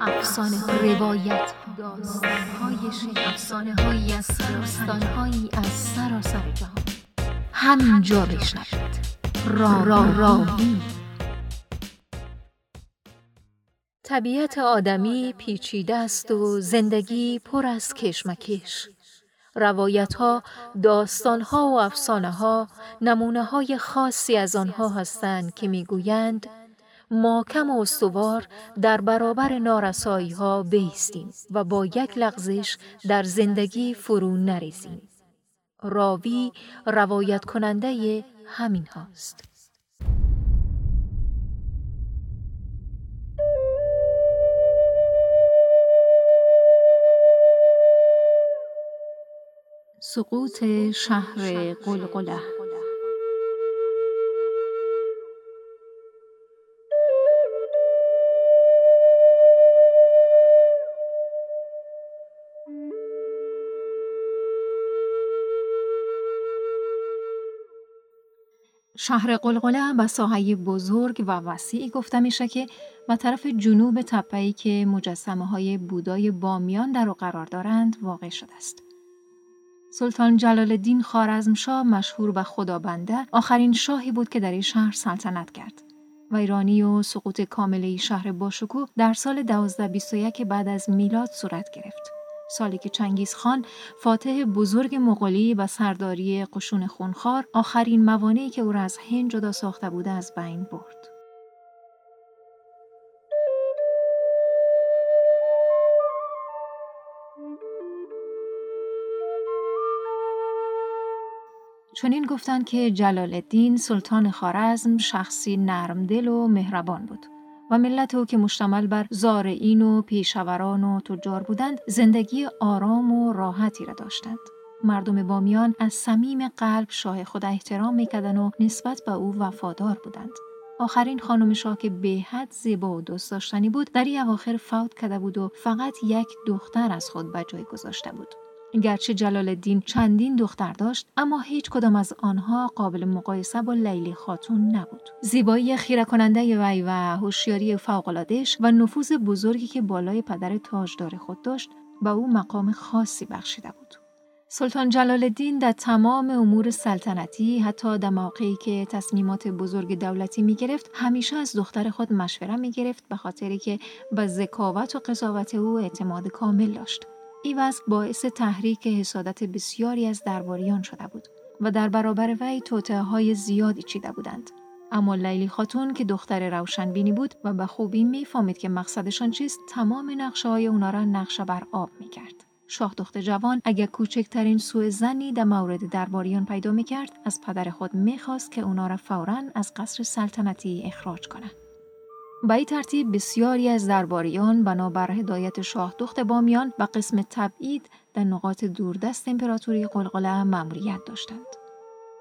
افسانه روایت داستان های افسانه هایی از داستان هایی از سراسر جهان. همینجا بشنوید. را را راوی طبیعت آدمی پیچیده است و زندگی پر از کشمکش. روایت ها، داستان ها و افسانه ها نمونه های خاصی از آنها هستند که می‌گویند کم و استوار در برابر نارسایی ها بیستیم و با یک لغزش در زندگی فرو نریزیم. راوی روایت کننده همین هاست. سقوط شهر قلقله شهر قلقله به ساحه بزرگ و وسیع گفته میشه که و طرف جنوب تپه‌ای که مجسمه های بودای بامیان در او قرار دارند واقع شده است. سلطان جلال الدین خارزمشاه مشهور به خدابنده آخرین شاهی بود که در این شهر سلطنت کرد. ویرانی و سقوط کامل شهر باشکوه در سال 1221 بعد از میلاد صورت گرفت. سالی که چنگیز خان فاتح بزرگ مغولی و سرداری قشون خونخوار آخرین موانعی که او را از هند جدا ساخته بوده از بین برد. چنین گفتند که جلال الدین سلطان خارزم شخصی نرمدل و مهربان بود و ملت او که مشتمل بر زارعین و پیشوران و تجار بودند زندگی آرام و راحتی را داشتند. مردم بامیان از صمیم قلب شاه خود احترام می‌کردند و نسبت به او وفادار بودند. آخرین خانم شاه که به حد زیبا و دوست داشتنی بود در این اواخر فوت کرده بود و فقط یک دختر از خود به جای گذاشته بود. گرچه جلال الدین چندین دختر داشت اما هیچ کدام از آنها قابل مقایسه با لیلی خاتون نبود. زیبایی خیره کننده وی و هوشیاری فوق‌العاده‌اش و نفوذ بزرگی که بالای پدر تاجدار خود داشت به او مقام خاصی بخشیده بود. سلطان جلال الدین در تمام امور سلطنتی حتی در موقعی که تصمیمات بزرگ دولتی می گرفت همیشه از دختر خود مشوره می گرفت به خاطری که به ذکاوت و قضاوت او اعتماد کامل داشت. این وضع باعث تحریک حسادت بسیاری از درباریان شده بود و در برابر وی توطعه های زیادی چیده بودند. اما لیلی خاتون که دختر روشنبینی بود و به خوبی می‌فهمید که مقصدشان چیست تمام نقشه های اونا را نقشه بر آب می‌کرد. شاه دختر جوان اگر کوچکترین سوء زنی در مورد درباریان پیدا می‌کرد از پدر خود می‌خواست که اونا را فورا از قصر سلطنتی اخراج کند. به این ترتیب بسیاری از درباریان بنابر هدایت شاه دخت بامیان و قسم تبعید در نقاط دوردست امپراتوری قلقله مأموریت داشتند.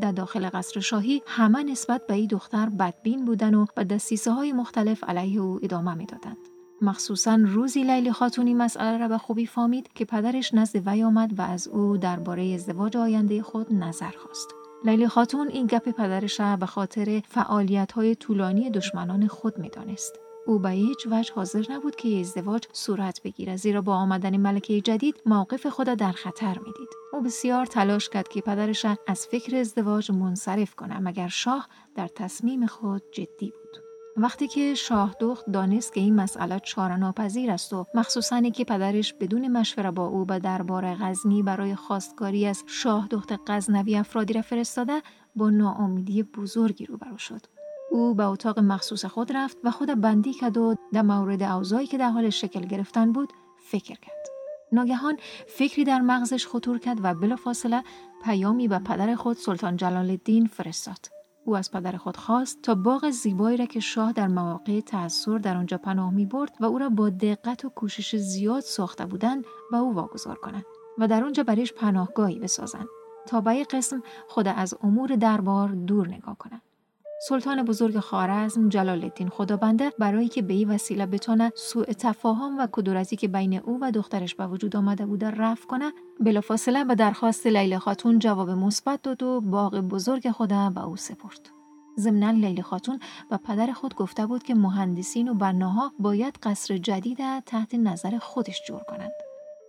در داخل قصر شاهی همه نسبت به این دختر بدبین بودن و به دستیسه های مختلف علیه او ادامه می‌دادند. مخصوصا روزی لیلی خاتونی مسئله را به خوبی فهمید که پدرش نزد وی آمد و از او درباره ازدواج آینده خود نظر خواست. لیلی خاتون این گپ پدرش به خاطر فعالیت های طولانی دشمنان خود می‌دانست. او به هیچ وجه حاضر نبود که ازدواج صورت بگیرد زیرا با آمدن ملکه جدید موقف خود در خطر می‌دید او بسیار تلاش کرد که پدرش از فکر ازدواج منصرف کنه مگر شاه در تصمیم خود جدی بود وقتی که شاه دخت دانست که این مسئله چاره ناپذیر است و مخصوصا که پدرش بدون مشوره با او به دربار غزنی برای خواستگاری از شاه دخت غزنوی افرادی را فرستاده با ناامیدی بزرگی روبرو شد. او به اتاق مخصوص خود رفت و خود بندی کرد و در مورد اوضاعی که در حال شکل گرفتن بود فکر کرد. ناگهان فکری در مغزش خطور کرد و بلافاصله پیامی به پدر خود سلطان جلال الدین فرستاد. او از پدر خود خواست تا باغ زیبایی را که شاه در مواقع تأثیر در آنجا پناه می برد و او را با دقت و کوشش زیاد ساخته بودند به او واگذار کنند و در آنجا برایش پناهگاهی بسازند. تا به قسم خود از امور دربار دور نگاه کنند. سلطان بزرگ خارزم جلال الدین خدابنده برای که به این وسیله بتونه سوء تفاهم و کدورتی که بین او و دخترش به وجود آمده بوده رفع کنه بلافاصله به درخواست لیلا خاتون جواب مثبت داد و باغ بزرگ خود به او سپرد ضمنا لیلی خاتون و پدر خود گفته بود که مهندسین و بناها باید قصر جدید تحت نظر خودش جور کنند.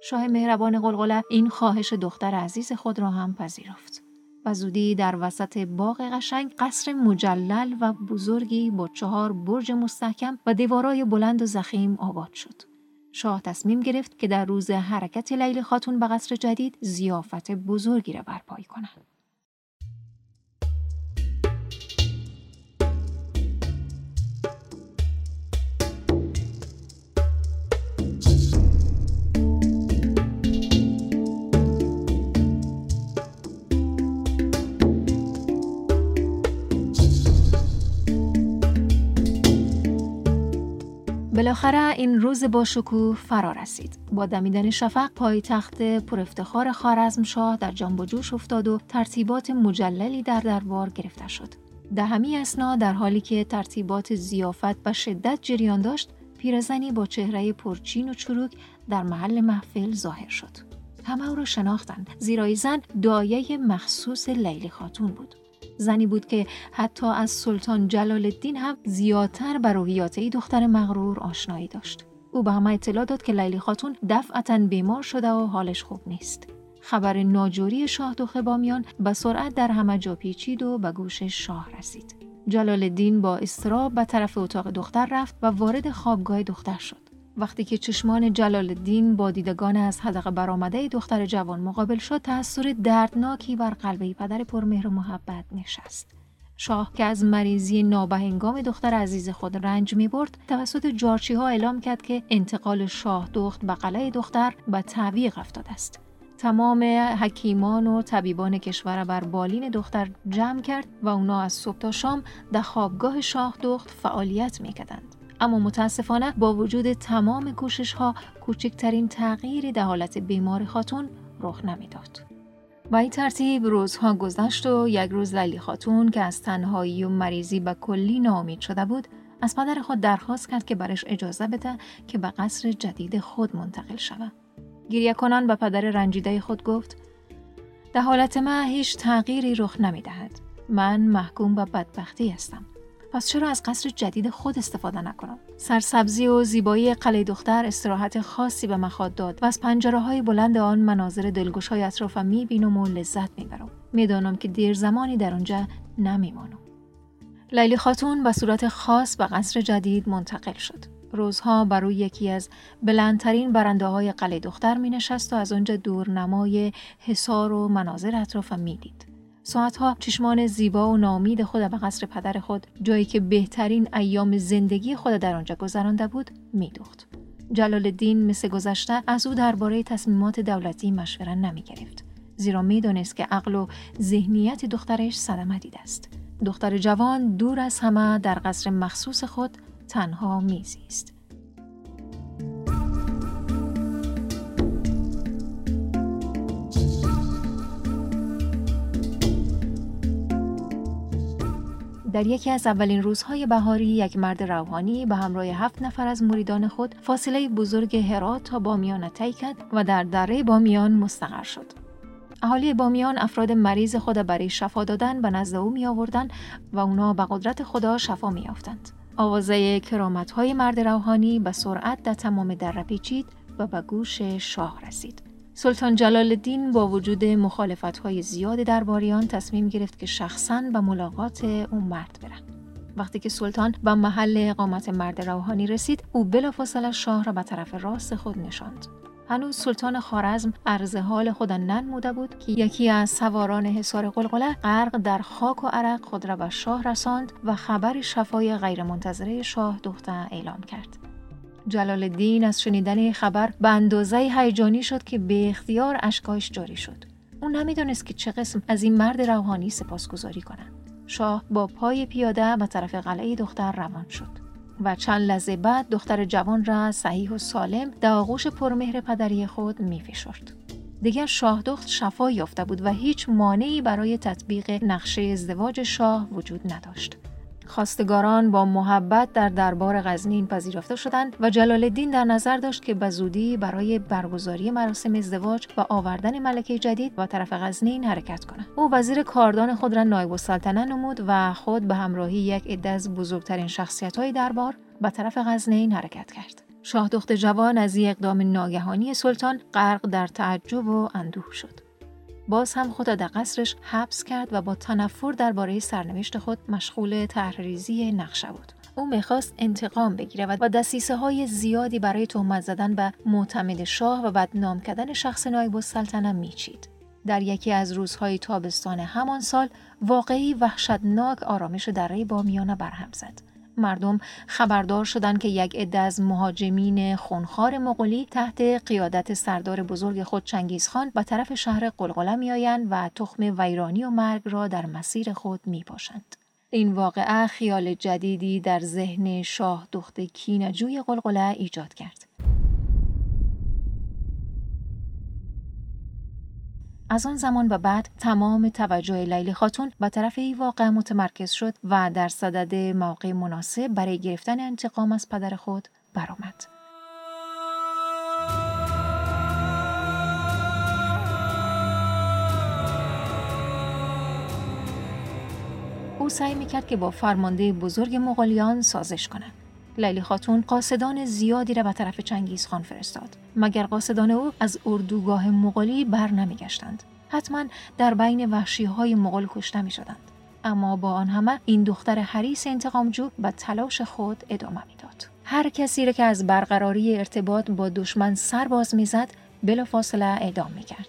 شاه مهربان قلقله این خواهش دختر عزیز خود را هم پذیرفت. و زودی در وسط باغ قشنگ قصر مجلل و بزرگی با چهار برج مستحکم و دیوارای بلند و زخیم آباد شد. شاه تصمیم گرفت که در روز حرکت لیلی خاتون به قصر جدید زیافت بزرگی را برپایی کند. بالاخره این روز با شکوه فرا رسید. با دمیدن شفق پایتخت پرافتخار خارزمشاه در جنب جوش افتاد و ترتیبات مجللی در دربار گرفته شد. در همین اسنا در حالی که ترتیبات زیافت و شدت جریان داشت، پیرزنی با چهره پرچین و چروک در محل محفل ظاهر شد. همه او را شناختند زیرا زن دایه مخصوص لیلی خاتون بود. زنی بود که حتی از سلطان جلال الدین هم زیادتر بر روحیات ای دختر مغرور آشنایی داشت. او به همه اطلاع داد که لیلی خاتون دفعتا بیمار شده و حالش خوب نیست. خبر ناجوری شاه دو بامیان به سرعت در همه جا پیچید و به گوش شاه رسید. جلال الدین با استراب به طرف اتاق دختر رفت و وارد خوابگاه دختر شد. وقتی که چشمان جلال الدین با دیدگان از حدقه برآمده دختر جوان مقابل شد تأثیر دردناکی بر قلب پدر پرمهر و محبت نشست شاه که از مریضی نابهنگام دختر عزیز خود رنج می برد توسط جارچی ها اعلام کرد که انتقال شاه دخت به قلعه دختر به تعویق افتاده است تمام حکیمان و طبیبان کشور بر بالین دختر جمع کرد و اونا از صبح تا شام در خوابگاه شاه دخت فعالیت می کردند. اما متاسفانه با وجود تمام کوشش ها کوچکترین تغییری در حالت بیمار خاتون رخ نمی‌داد. و این ترتیب روزها گذشت و یک روز لیلی خاتون که از تنهایی و مریضی به کلی ناامید شده بود از پدر خود درخواست کرد که برش اجازه بده که به قصر جدید خود منتقل شود. گریه کنان به پدر رنجیده خود گفت در حالت ما هیچ تغییری رخ نمی دهد. من محکوم به بدبختی هستم. پس چرا از قصر جدید خود استفاده نکنم؟ سرسبزی و زیبایی قلعه دختر استراحت خاصی به مخاد داد و از پنجره های بلند آن مناظر دلگوش های اطرافم می‌بینم و لذت می‌برم. می‌دانم که دیر زمانی در آنجا نمیمانم. لیلی خاتون به صورت خاص به قصر جدید منتقل شد. روزها بر روی یکی از بلندترین برنده های قلعه دختر می نشست و از آنجا دورنمای حصار و مناظر اطرافم می‌دید. ساعتها چشمان زیبا و نامید خود به قصر پدر خود جایی که بهترین ایام زندگی خود در آنجا گذرانده بود میدوخت جلال الدین مثل گذشته از او درباره تصمیمات دولتی مشوره نمی گرفت. زیرا می‌دانست که عقل و ذهنیت دخترش صدمه دیده است. دختر جوان دور از همه در قصر مخصوص خود تنها میزیست. در یکی از اولین روزهای بهاری یک مرد روحانی به همراه هفت نفر از مریدان خود فاصله بزرگ هرات تا بامیان طی کرد و در دره بامیان مستقر شد. اهالی بامیان افراد مریض خود برای شفا دادن به نزد او می آوردن و اونا به قدرت خدا شفا می یافتند. آوازه کرامت های مرد روحانی به سرعت در تمام دره پیچید و به گوش شاه رسید. سلطان جلال الدین با وجود مخالفت های زیاد درباریان تصمیم گرفت که شخصا به ملاقات اون مرد برن. وقتی که سلطان به محل اقامت مرد روحانی رسید او بلافاصله شاه را به طرف راست خود نشاند هنوز سلطان خارزم عرض حال خود ننموده بود که یکی از سواران حصار قلقله غرق در خاک و عرق خود را به شاه رساند و خبر شفای غیرمنتظره شاه دختر اعلام کرد جلال الدین از شنیدن خبر به اندازه هیجانی شد که به اختیار اشکایش جاری شد. او نمی‌دانست که چه قسم از این مرد روحانی سپاسگزاری کنند. شاه با پای پیاده به طرف قلعه دختر روان شد و چند لحظه بعد دختر جوان را صحیح و سالم در آغوش پرمهر پدری خود میفشرد. دیگر شاه دخت شفا یافته بود و هیچ مانعی برای تطبیق نقشه ازدواج شاه وجود نداشت. خواستگاران با محبت در دربار غزنین پذیرفته شدند و جلال الدین در نظر داشت که به زودی برای برگزاری مراسم ازدواج و آوردن ملکه جدید و طرف غزنین حرکت کند. او وزیر کاردان خود را نایب السلطنه نمود و خود به همراهی یک عده از بزرگترین شخصیت‌های دربار به طرف غزنین حرکت کرد. شاه دخت جوان از اقدام ناگهانی سلطان غرق در تعجب و اندوه شد. باز هم خود در قصرش حبس کرد و با تنفر درباره سرنوشت خود مشغول طرحریزی نقشه بود. او می‌خواست انتقام بگیره و دستیسه های زیادی برای تهمت زدن به معتمد شاه و بدنام کردن شخص نایب السلطنه میچید. در یکی از روزهای تابستان همان سال واقعی وحشتناک آرامش دره بامیانه برهم زد. مردم خبردار شدند که یک عده از مهاجمین خونخوار مغولی تحت قیادت سردار بزرگ خود چنگیزخان به طرف شهر قلقله میآیند و تخم ویرانی و مرگ را در مسیر خود میپاشند. این واقعه خیال جدیدی در ذهن شاه دخت کینجوی قلقله ایجاد کرد. از آن زمان و بعد تمام توجه لیلی خاتون به طرف این واقع متمرکز شد و در صدد موقع مناسب برای گرفتن انتقام از پدر خود برآمد. او سعی می‌کرد که با فرمانده بزرگ مغولیان سازش کند. لیلی خاتون قاصدان زیادی را به طرف چنگیز خان فرستاد مگر قاصدان او از اردوگاه مغولی بر نمیگشتند حتما در بین وحشی های مغول کشته می شدند. اما با آن همه این دختر حریس انتقامجو به تلاش خود ادامه می‌داد. هر کسی را که از برقراری ارتباط با دشمن سر باز می‌زد فاصله اعدام می‌کرد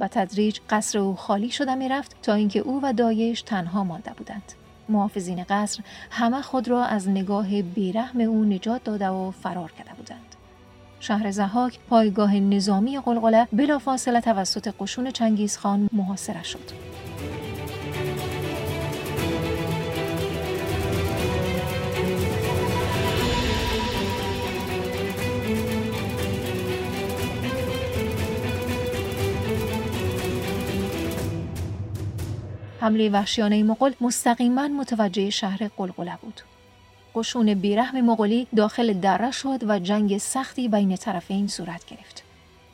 و تدریج قصر او خالی شده می‌رفت تا اینکه او و دایش تنها مانده بودند محافظین قصر همه خود را از نگاه بیرحم او نجات داده و فرار کرده بودند. شهر زهاک پایگاه نظامی قلقله بلافاصله توسط قشون چنگیزخان محاصره شد. حمله وحشیانه مغول مستقیما متوجه شهر قلقله بود. قشون بیرحم مغولی داخل دره شد و جنگ سختی بین طرفین صورت گرفت.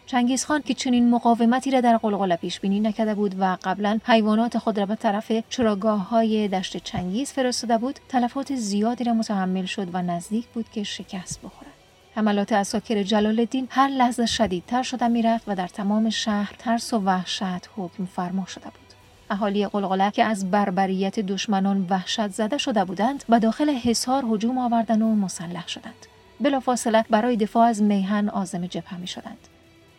چنگیزخان که چنین مقاومتی را در قلقله پیش بینی نکرده بود و قبلا حیوانات خود را به طرف چراگاه های دشت چنگیز فرستاده بود تلفات زیادی را متحمل شد و نزدیک بود که شکست بخورد حملات اساکر جلال الدین هر لحظه شدیدتر شده می‌رفت و در تمام شهر ترس و وحشت حکم فرما شده بود اهالی قلقله که از بربریت دشمنان وحشت زده شده بودند به داخل حصار هجوم آوردن و مسلح شدند بلافاصله برای دفاع از میهن آزم جبهه می شدند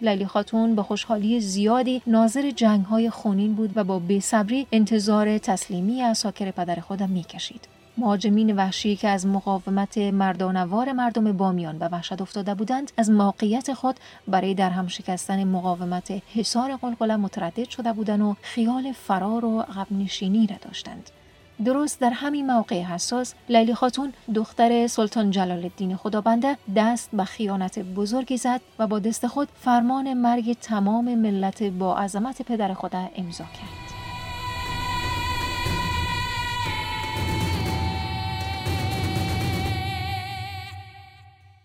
لیلی خاتون به خوشحالی زیادی ناظر جنگ های خونین بود و با بیصبری انتظار تسلیمی اساکر پدر خودم می‌کشید. مهاجمین وحشی که از مقاومت مردانوار مردم بامیان به وحشت افتاده بودند از موقعیت خود برای در هم شکستن مقاومت حصار قلقله متردد شده بودند و خیال فرار و عقب نشینی را داشتند درست در همین موقع حساس لیلی خاتون دختر سلطان جلال الدین خدابنده دست به خیانت بزرگی زد و با دست خود فرمان مرگ تمام ملت با عظمت پدر خود امضا کرد.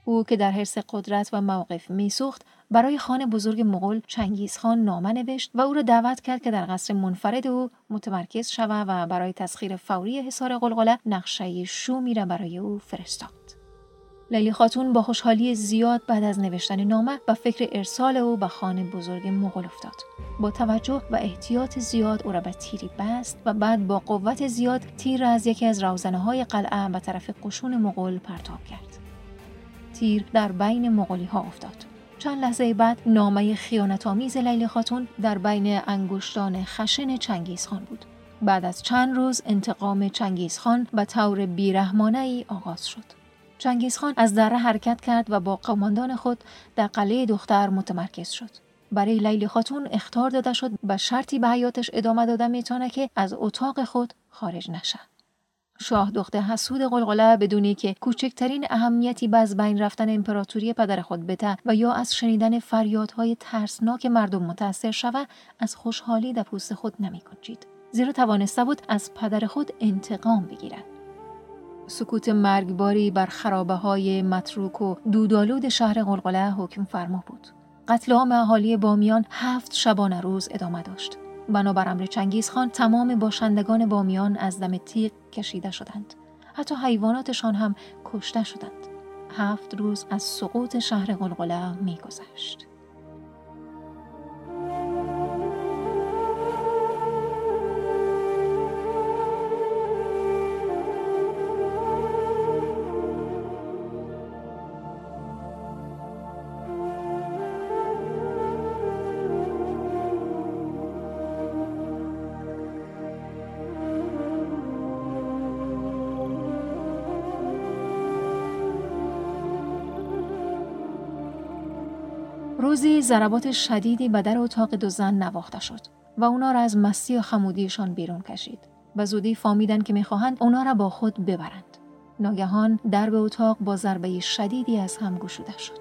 او که در حرس قدرت و موقف میسوخت برای خان بزرگ مغول چنگیزخان نامه نوشت و او را دعوت کرد که در قصر منفرد او متمرکز شود و برای تسخیر فوری حصار قلقله نقشه شومی را برای او فرستاد. لیلی خاتون با خوشحالی زیاد بعد از نوشتن نامه و فکر ارسال او به خان بزرگ مغول افتاد. با توجه و احتیاط زیاد او را به تیری بست و بعد با قوت زیاد تیر را از یکی از روزنه های قلعه به طرف قشون مغول پرتاب کرد. تیر در بین مغولی ها افتاد. چند لحظه بعد نامه خیانتآمیز لیلی خاتون در بین انگشتان خشن چنگیز خان بود. بعد از چند روز انتقام چنگیز خان به طور بیرحمانه ای آغاز شد. چنگیز خان از دره حرکت کرد و با قماندان خود در قلعه دختر متمرکز شد. برای لیلی خاتون اختار داده شد به شرطی به حیاتش ادامه داده می‌تونه که از اتاق خود خارج نشه. شاه دخت حسود قلقله بدونی که کوچکترین اهمیتی به از بین رفتن امپراتوری پدر خود بده و یا از شنیدن فریادهای ترسناک مردم متأثر شود از خوشحالی در پوست خود نمی کنجید. زیرا توانسته بود از پدر خود انتقام بگیرد. سکوت مرگباری بر خرابه های متروک و دودالود شهر قلقله حکم فرما بود. قتل عام اهالی بامیان هفت شبانه روز ادامه داشت. بنابر امر چنگیز خان تمام باشندگان بامیان از دم تیغ کشیده شدند. حتی حیواناتشان هم کشته شدند. هفت روز از سقوط شهر قلقله میگذشت. روزی ضربات شدیدی به در اتاق دو زن نواخته شد و اونا را از مستی و خمودیشان بیرون کشید و زودی فامیدن که می‌خواهند اونا را با خود ببرند. ناگهان درب اتاق با ضربه شدیدی از هم گشوده شد.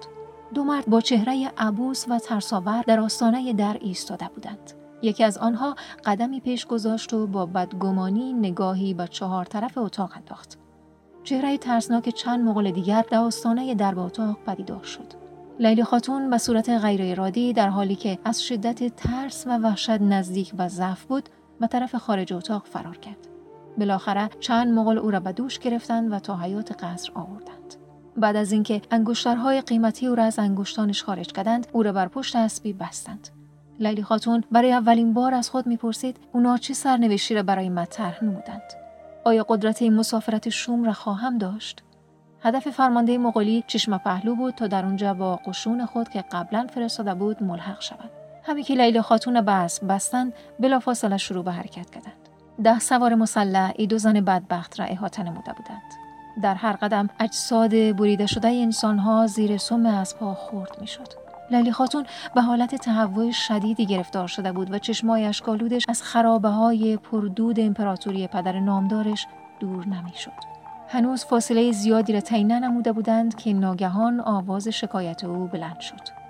دو مرد با چهره عبوس و ترساور در آستانه در ایستاده بودند. یکی از آنها قدمی پیش گذاشت و با بدگمانی نگاهی به چهار طرف اتاق انداخت. چهره ترسناک چند مغول دیگر در آستانه درب اتاق پدیدار شد. لیلی خاتون به صورت غیر ارادی در حالی که از شدت ترس و وحشت نزدیک و ضعف بود به طرف خارج اتاق فرار کرد. بالاخره چند مغول او را به دوش گرفتند و تا حیات قصر آوردند. بعد از اینکه انگشترهای قیمتی او را از انگشتانش خارج کردند، او را بر پشت اسبی بستند. لیلی خاتون برای اولین بار از خود می‌پرسید اونا چه سرنوشتی را برای مطرح نمودند. آیا قدرت این مسافرت شوم را خواهم داشت؟ هدف فرمانده مغولی چشم پهلو بود تا در اونجا با قشون خود که قبلا فرستاده بود ملحق شود. همین که لیلا خاتون بس بستند بلافاصله شروع به حرکت کردند. ده سوار مسلح ای دو زن بدبخت را احاطه نموده بودند. در هر قدم اجساد بریده شده انسانها زیر سم اسبها خورد می‌شد. لیلی خاتون به حالت تهوع شدیدی گرفتار شده بود و چشمای اشکالودش از خرابه های پردود امپراتوری پدر نامدارش دور نمی‌شد. هنوز فاصله زیادی را تعیین ننموده بودند که ناگهان آواز شکایت او بلند شد.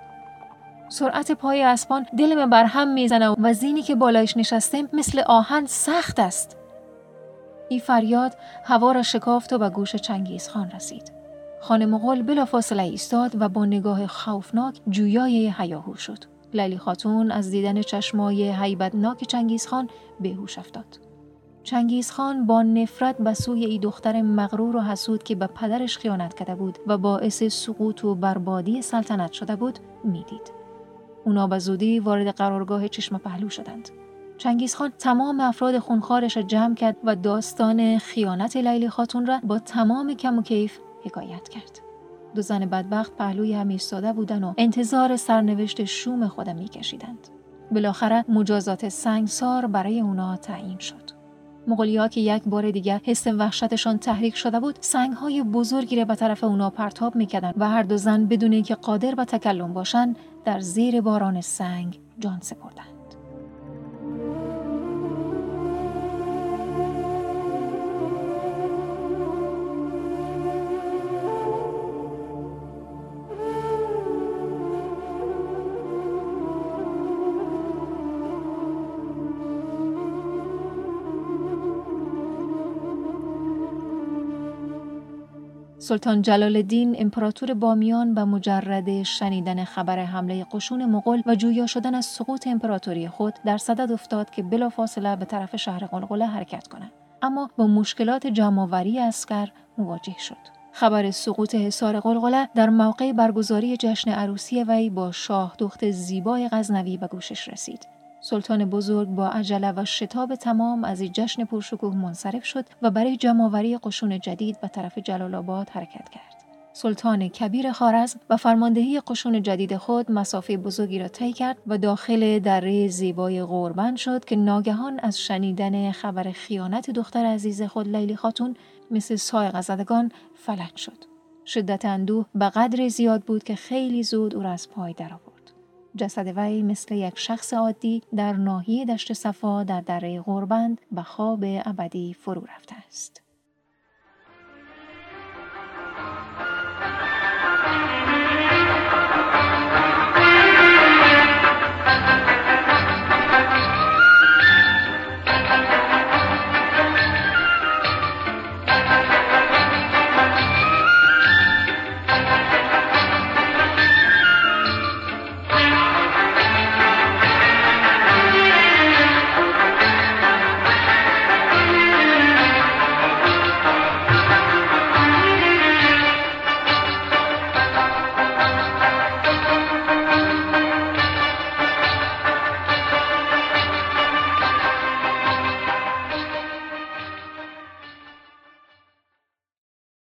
سرعت پای اسبان دل من بر هم می‌زنه و زینی که بالایش نشسته مثل آهن سخت است. این فریاد هوا را شکافت و به گوش چنگیز خان رسید. خانه مغول بلا فاصله ایستاد و با نگاه خوفناک جویای حیاهو شد. لیلی خاتون از دیدن چشمای حیبتناک چنگیز خان بهوش افتاد. چنگیزخان با نفرت به سوی ای دختر مغرور و حسود که به پدرش خیانت کرده بود و باعث سقوط و بربادی سلطنت شده بود می‌دید. اونا به زودی وارد قرارگاه چشم پهلو شدند. چنگیزخان تمام افراد خونخوارش را جمع کرد و داستان خیانت لیلی خاتون را با تمام کم و کیف حکایت کرد. دو زن بدبخت پهلوی هم ایستاده بودند و انتظار سرنوشت شوم خودم میکشیدند. بالاخره مجازات سنگسار برای اونا تعیین شد. مغولیا که یک بار دیگر حس وحشتشان تحریک شده بود های بزرگی را به طرف اونا پرتاب می‌کردند و هر دو زن بدون اینکه قادر به تکلم باشند در زیر باران سنگ جان سپردند. سلطان جلال الدین امپراتور بامیان به مجرد شنیدن خبر حمله قشون مغول و جویا شدن از سقوط امپراتوری خود در صدد افتاد که بلافاصله به طرف شهر قلقله حرکت کند اما با مشکلات جمعآوری اسکر مواجه شد. خبر سقوط حصار قلقله در موقع برگزاری جشن عروسی وی با شاه دخت زیبای غزنوی به گوشش رسید. سلطان بزرگ با عجله و شتاب تمام از این جشن پرشکوه منصرف شد و برای جمعآوری قشون جدید به طرف جلال آباد حرکت کرد. سلطان کبیر خارزم و فرماندهی قشون جدید خود مسافه بزرگی را طی کرد و داخل دره زیبای غوربند شد که ناگهان از شنیدن خبر خیانت دختر عزیز خود لیلی خاتون مثل سایق زدگان فلج شد. شدت اندوه به قدر زیاد بود که خیلی زود او را از پای درآورد. جسد وی مثل یک شخص عادی در ناحیه دشت صفا در دره غربند به خواب ابدی فرو رفته است.